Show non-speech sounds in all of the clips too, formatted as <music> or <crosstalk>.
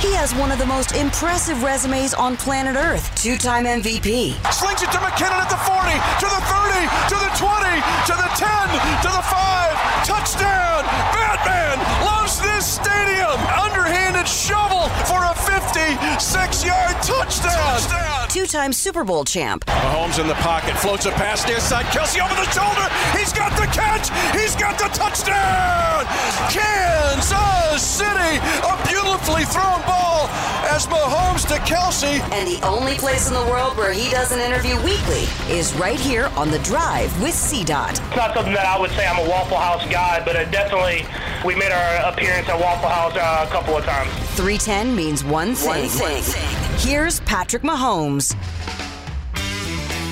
He has one of the most impressive resumes on planet Earth. Two time MVP. Slings it to McKinnon at the 40, to the 30, to the 20, to the 10, to the 5. Touchdown! Batman loves this stadium. Underhanded shovel for a 56 yard touchdown. touchdown. Two time Super Bowl champ. Mahomes in the pocket, floats a pass near side. Kelce over the shoulder. He's got the catch. He's got the touchdown. Kansas City. A beautifully thrown ball as Mahomes to Kelce. And the only place in the world where he does an interview weekly is right here on The Drive with CDOT. It's not something that I would say I'm a Waffle House guy, but it definitely, we made our appearance at Waffle House uh, a couple of times. 310 means one thing. One thing. Here's Patrick Mahomes.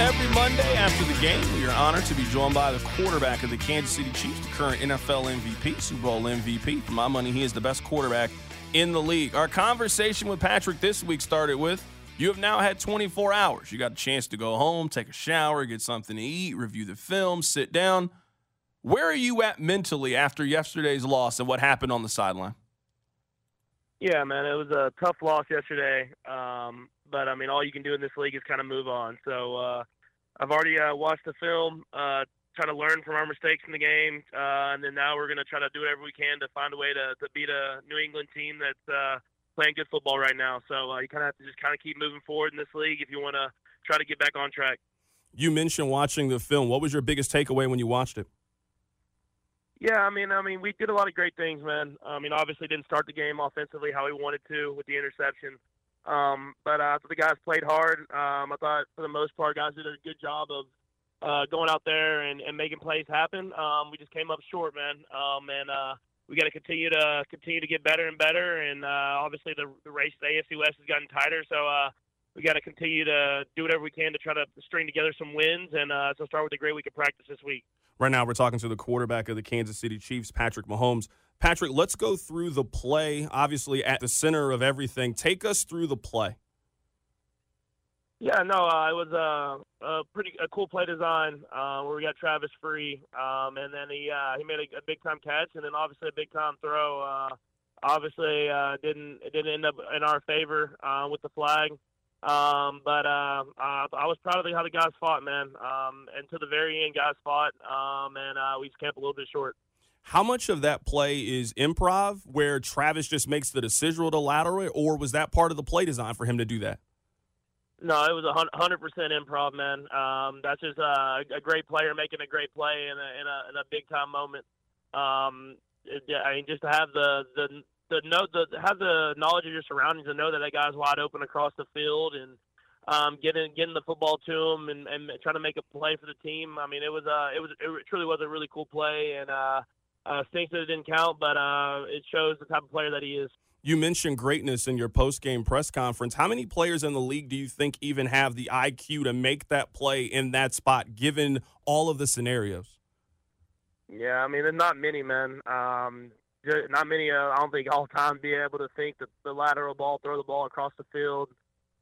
Every Monday after the game, we are honored to be joined by the quarterback of the Kansas City Chiefs, the current NFL MVP, Super Bowl MVP. For my money, he is the best quarterback in the league. Our conversation with Patrick this week started with you have now had 24 hours. You got a chance to go home, take a shower, get something to eat, review the film, sit down. Where are you at mentally after yesterday's loss and what happened on the sideline? Yeah, man, it was a tough loss yesterday. Um, but I mean, all you can do in this league is kind of move on. So uh, I've already uh, watched the film, uh, try to learn from our mistakes in the game, uh, and then now we're going to try to do whatever we can to find a way to, to beat a New England team that's uh, playing good football right now. So uh, you kind of have to just kind of keep moving forward in this league if you want to try to get back on track. You mentioned watching the film. What was your biggest takeaway when you watched it? Yeah, I mean, I mean, we did a lot of great things, man. I mean, obviously didn't start the game offensively how we wanted to with the interception, um, but uh, I thought the guys played hard. Um, I thought for the most part, guys did a good job of uh, going out there and, and making plays happen. Um, we just came up short, man. Um, and uh, we got to continue to continue to get better and better. And uh, obviously, the, the race to AFC West has gotten tighter, so uh, we got to continue to do whatever we can to try to string together some wins. And uh, so start with a great week of practice this week. Right now, we're talking to the quarterback of the Kansas City Chiefs, Patrick Mahomes. Patrick, let's go through the play. Obviously, at the center of everything, take us through the play. Yeah, no, uh, it was a, a pretty a cool play design uh, where we got Travis free, um, and then he uh, he made a, a big time catch, and then obviously a big time throw. Uh, obviously, uh, didn't it didn't end up in our favor uh, with the flag. Um, but uh, uh, I was proud of how the guys fought, man. Um, and to the very end, guys fought, um, and uh, we just up a little bit short. How much of that play is improv, where Travis just makes the decision to lateral it, or was that part of the play design for him to do that? No, it was a hundred percent improv, man. Um, that's just uh, a great player making a great play in a in a, in a big time moment. Um, it, I mean, just to have the the the know the have the knowledge of your surroundings and know that that guy's wide open across the field and um, getting getting the football to him and, and trying to make a play for the team. I mean, it was uh it was it truly was a really cool play and uh, uh stinks that it didn't count, but uh, it shows the type of player that he is. You mentioned greatness in your post game press conference. How many players in the league do you think even have the IQ to make that play in that spot, given all of the scenarios? Yeah, I mean, there's not many, man. Um, not many. Uh, I don't think all time be able to think that the lateral ball, throw the ball across the field,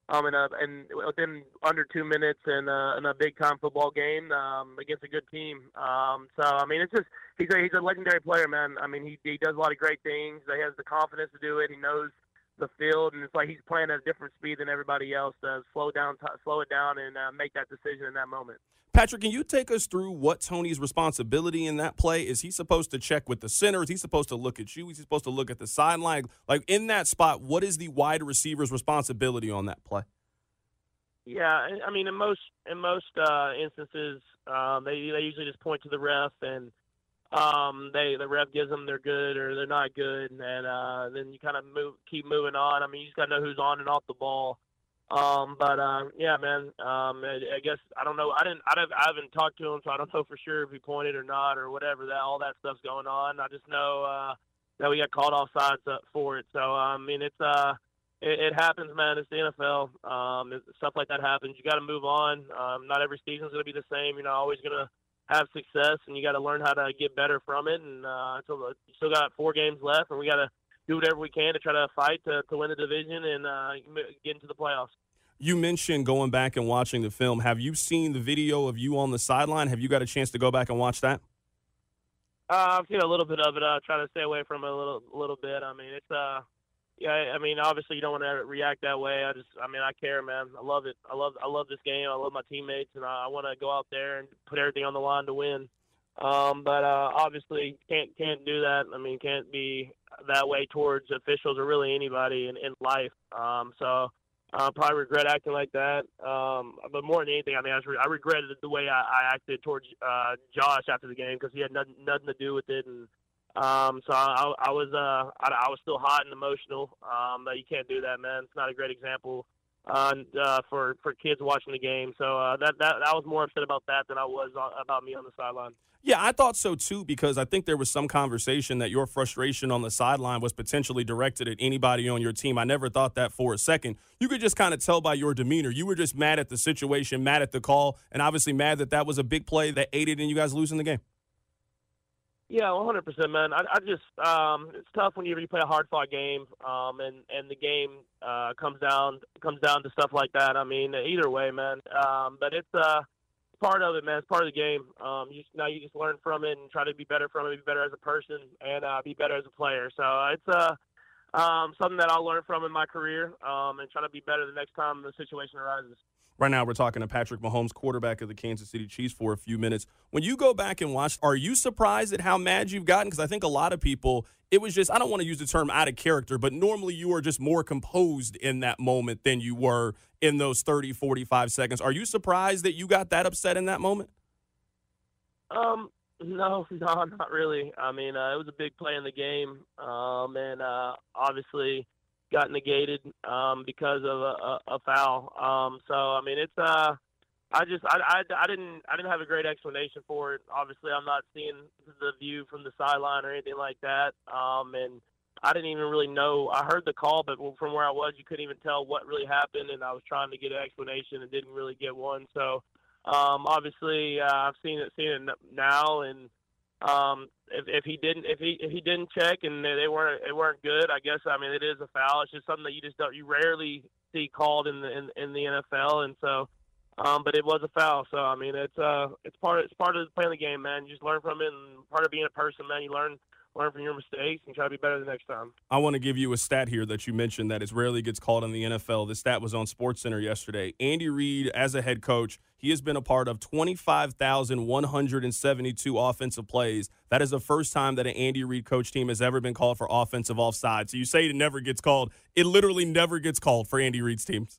um, and, a, and within under two minutes in a, in a big time football game um, against a good team. Um, so I mean, it's just he's a he's a legendary player, man. I mean, he he does a lot of great things. He has the confidence to do it. He knows the field, and it's like he's playing at a different speed than everybody else does. Slow down, t- slow it down, and uh, make that decision in that moment. Patrick, can you take us through what Toney's responsibility in that play? Is he supposed to check with the center? Is he supposed to look at you? Is he supposed to look at the sideline? Like in that spot, what is the wide receiver's responsibility on that play? Yeah, I mean, in most in most uh, instances, um, they they usually just point to the ref and um, they the ref gives them they're good or they're not good, and uh, then you kind of move keep moving on. I mean, you just got to know who's on and off the ball. Um, but uh, yeah, man. Um, I, I guess I don't know. I didn't. I, I haven't talked to him, so I don't know for sure if he pointed or not or whatever. That all that stuff's going on. I just know uh, that we got called off sides for it. So I mean, it's uh, it, it happens, man. It's the NFL. Um, stuff like that happens. You got to move on. Um, not every season's to be the same. You're not always to have success, and you got to learn how to get better from it. And uh, until the, you still got four games left, and we got to do whatever we can to try to fight to, to win the division and uh, get into the playoffs. You mentioned going back and watching the film. Have you seen the video of you on the sideline? Have you got a chance to go back and watch that? Uh, I've seen a little bit of it. I uh, try to stay away from it a little, a little bit. I mean, it's uh, yeah, I mean, obviously you don't want to react that way. I just, I mean, I care, man. I love it. I love, I love this game. I love my teammates, and I, I want to go out there and put everything on the line to win. Um, but uh, obviously can't can't do that. I mean, can't be that way towards officials or really anybody in, in life. Um, so I uh, probably regret acting like that. Um, but more than anything, I mean, I, re- I regretted the way I, I acted towards uh, Josh after the game because he had nothing, nothing to do with it, and um, so I, I was uh, I, I, was still hot and emotional. Um, but you can't do that, man. It's not a great example uh, uh, for for kids watching the game. So uh, that that I was more upset about that than I was about me on the sideline. Yeah, I thought so too because I think there was some conversation that your frustration on the sideline was potentially directed at anybody on your team. I never thought that for a second. You could just kind of tell by your demeanor. You were just mad at the situation, mad at the call, and obviously mad that that was a big play that aided in you guys losing the game. Yeah, one hundred percent, man. I, I just um, it's tough when you play a hard fought game, um, and and the game uh, comes down comes down to stuff like that. I mean, either way, man. Um, but it's uh, part of it, man. It's part of the game. Um, you now you just learn from it and try to be better from it, be better as a person, and uh, be better as a player. So uh, it's uh, um, something that I'll learn from in my career, um, and try to be better the next time the situation arises. Right now, we're talking to Patrick Mahomes, quarterback of the Kansas City Chiefs, for a few minutes. When you go back and watch, are you surprised at how mad you've gotten? Because I think a lot of people, it was just, I don't want to use the term out of character, but normally you are just more composed in that moment than you were in those 30, 45 seconds. Are you surprised that you got that upset in that moment? Um, no, <laughs> no, not really. I mean, uh, it was a big play in the game, um, and uh, obviously got negated um, because of a, a, a foul. Um, so I mean, it's uh, I just I, I, I didn't I didn't have a great explanation for it. Obviously, I'm not seeing the view from the sideline or anything like that. Um, and I didn't even really know. I heard the call, but from where I was, you couldn't even tell what really happened. And I was trying to get an explanation and didn't really get one. So um, obviously, uh, I've seen it seen it now, and um, if, if he didn't if he if he didn't check and they weren't they weren't good, I guess I mean it is a foul. It's just something that you just don't you rarely see called in the in, in the NFL, and so. Um, but it was a foul, so I mean it's uh it's part of, it's part of playing the game, man. You just learn from it, and part of being a person, man. You learn learn from your mistakes and try to be better the next time. I want to give you a stat here that you mentioned that is rarely gets called in the NFL. The stat was on SportsCenter yesterday. Andy Reid, as a head coach, he has been a part of 25,172 offensive plays. That is the first time that an Andy Reid coach team has ever been called for offensive offside. So you say it never gets called. It literally never gets called for Andy Reid's teams.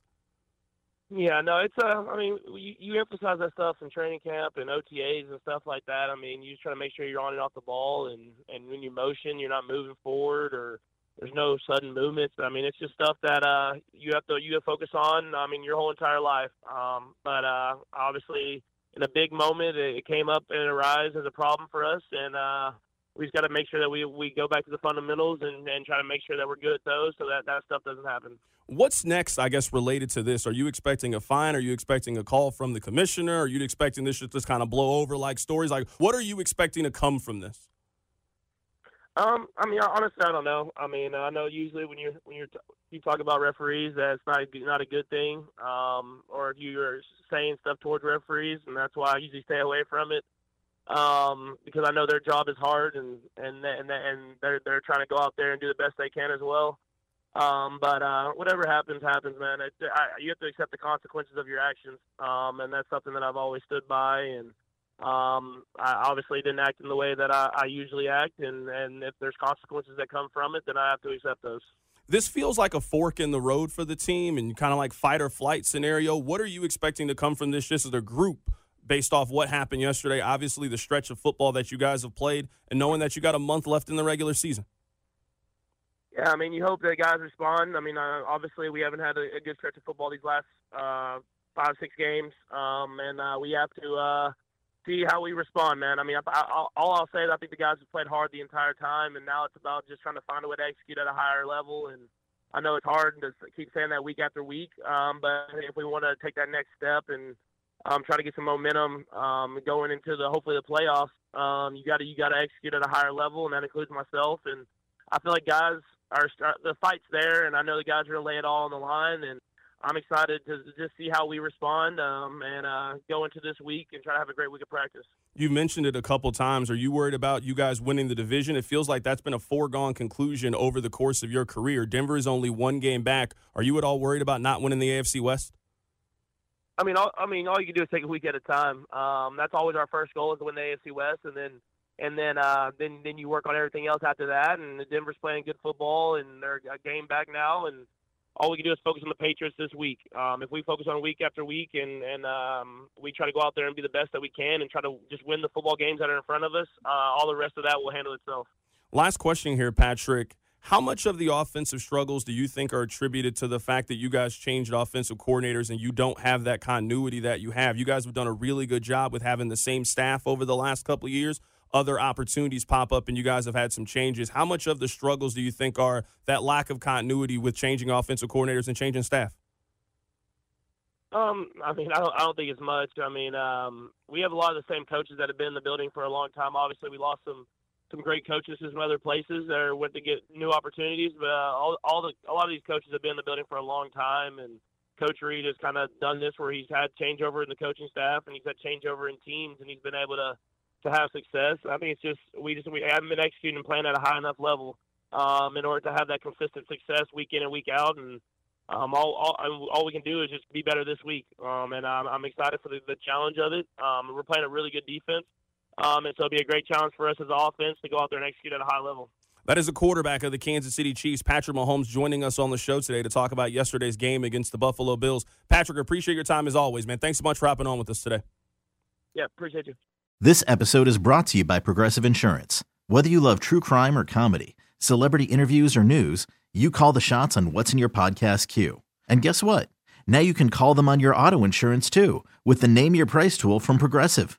Yeah, no, it's uh, I mean, you, you emphasize that stuff in training camp and OTAs and stuff like that. I mean, you just try to make sure you're on and off the ball, and and when you motion, you're not moving forward or there's no sudden movements. I mean, it's just stuff that uh you have to you have to focus on. I mean, your whole entire life. Um, but uh, obviously, in a big moment, it, it came up and arose as a problem for us, and uh, we just got to make sure that we we go back to the fundamentals and and try to make sure that we're good at those, so that that stuff doesn't happen. What's next, I guess, related to this? Are you expecting a fine? Are you expecting a call from the commissioner? Are you expecting this to just kind of blow over like stories? Like, what are you expecting to come from this? Um, I mean, honestly, I don't know. I mean, I know usually when you when you're t- you talk about referees, that's not a, not a good thing. Um, or if you're saying stuff towards referees, and that's why I usually stay away from it. Um, because I know their job is hard, and and and and they're they're trying to go out there and do the best they can as well. Um, but uh, whatever happens, happens, man. It, I, you have to accept the consequences of your actions, um, and that's something that I've always stood by. And um, I obviously didn't act in the way that I, I usually act, and, and if there's consequences that come from it, then I have to accept those. This feels like a fork in the road for the team and kind of like fight or flight scenario. What are you expecting to come from this just as a group based off what happened yesterday? Obviously, the stretch of football that you guys have played and knowing that you got a month left in the regular season. Yeah, I mean, you hope that guys respond. I mean, uh, obviously, we haven't had a, a, good stretch of football these last uh, five, six games, um, and uh, we have to uh, see how we respond, man. I mean, I, I, all I'll say is I think the guys have played hard the entire time, and now it's about just trying to find a way to execute at a higher level. And I know it's hard to keep saying that week after week, um, but if we want to take that next step and um, try to get some momentum um, going into the hopefully the playoffs, um, you got to you got to execute at a higher level, and that includes myself. And I feel like guys are the fight's there, and I know the guys are going to lay it all on the line, and I'm excited to just see how we respond um, and uh, go into this week and try to have a great week of practice. You mentioned it a couple times. Are you worried about you guys winning the division? It feels like that's been a foregone conclusion over the course of your career. Denver is only one game back. Are you at all worried about not winning the AFC West? I mean, all, I mean, all you can do is take a week at a time. Um, that's always our first goal is to win the AFC West, and then and then uh, then then you work on everything else after that. And Denver's playing good football, and they're a game back now, and all we can do is focus on the Patriots this week. Um, if we focus on week after week and and um, we try to go out there and be the best that we can and try to just win the football games that are in front of us, uh, all the rest of that will handle itself. Last question here, Patrick. How much of the offensive struggles do you think are attributed to the fact that you guys changed offensive coordinators and you don't have that continuity that you have? You guys have done a really good job with having the same staff over the last couple of years other opportunities pop up and you guys have had some changes. How much of the struggles do you think are that lack of continuity with changing offensive coordinators and changing staff? Um, I mean, I don't, I don't think it's much. I mean, um, we have a lot of the same coaches that have been in the building for a long time. Obviously, we lost some some great coaches some other places that went to get new opportunities. But uh, all, all the a lot of these coaches have been in the building for a long time, and Coach Reid has kind of done this where he's had changeover in the coaching staff and he's had changeover in teams, and he's been able to to have success. I think it's just we just we haven't been executing and playing at a high enough level um, in order to have that consistent success week in and week out. And um, all, all, all we can do is just be better this week. Um, and I'm, I'm excited for the, the challenge of it. Um, we're playing a really good defense, um, and so it'll be a great challenge for us as an offense to go out there and execute at a high level. That is the quarterback of the Kansas City Chiefs, Patrick Mahomes, joining us on the show today to talk about yesterday's game against the Buffalo Bills. Patrick, appreciate your time as always, man. Thanks so much for hopping on with us today. Yeah, appreciate you. This episode is brought to you by Progressive Insurance. Whether you love true crime or comedy, celebrity interviews or news, you call the shots on what's in your podcast queue. And guess what? Now you can call them on your auto insurance too with the Name Your Price tool from Progressive.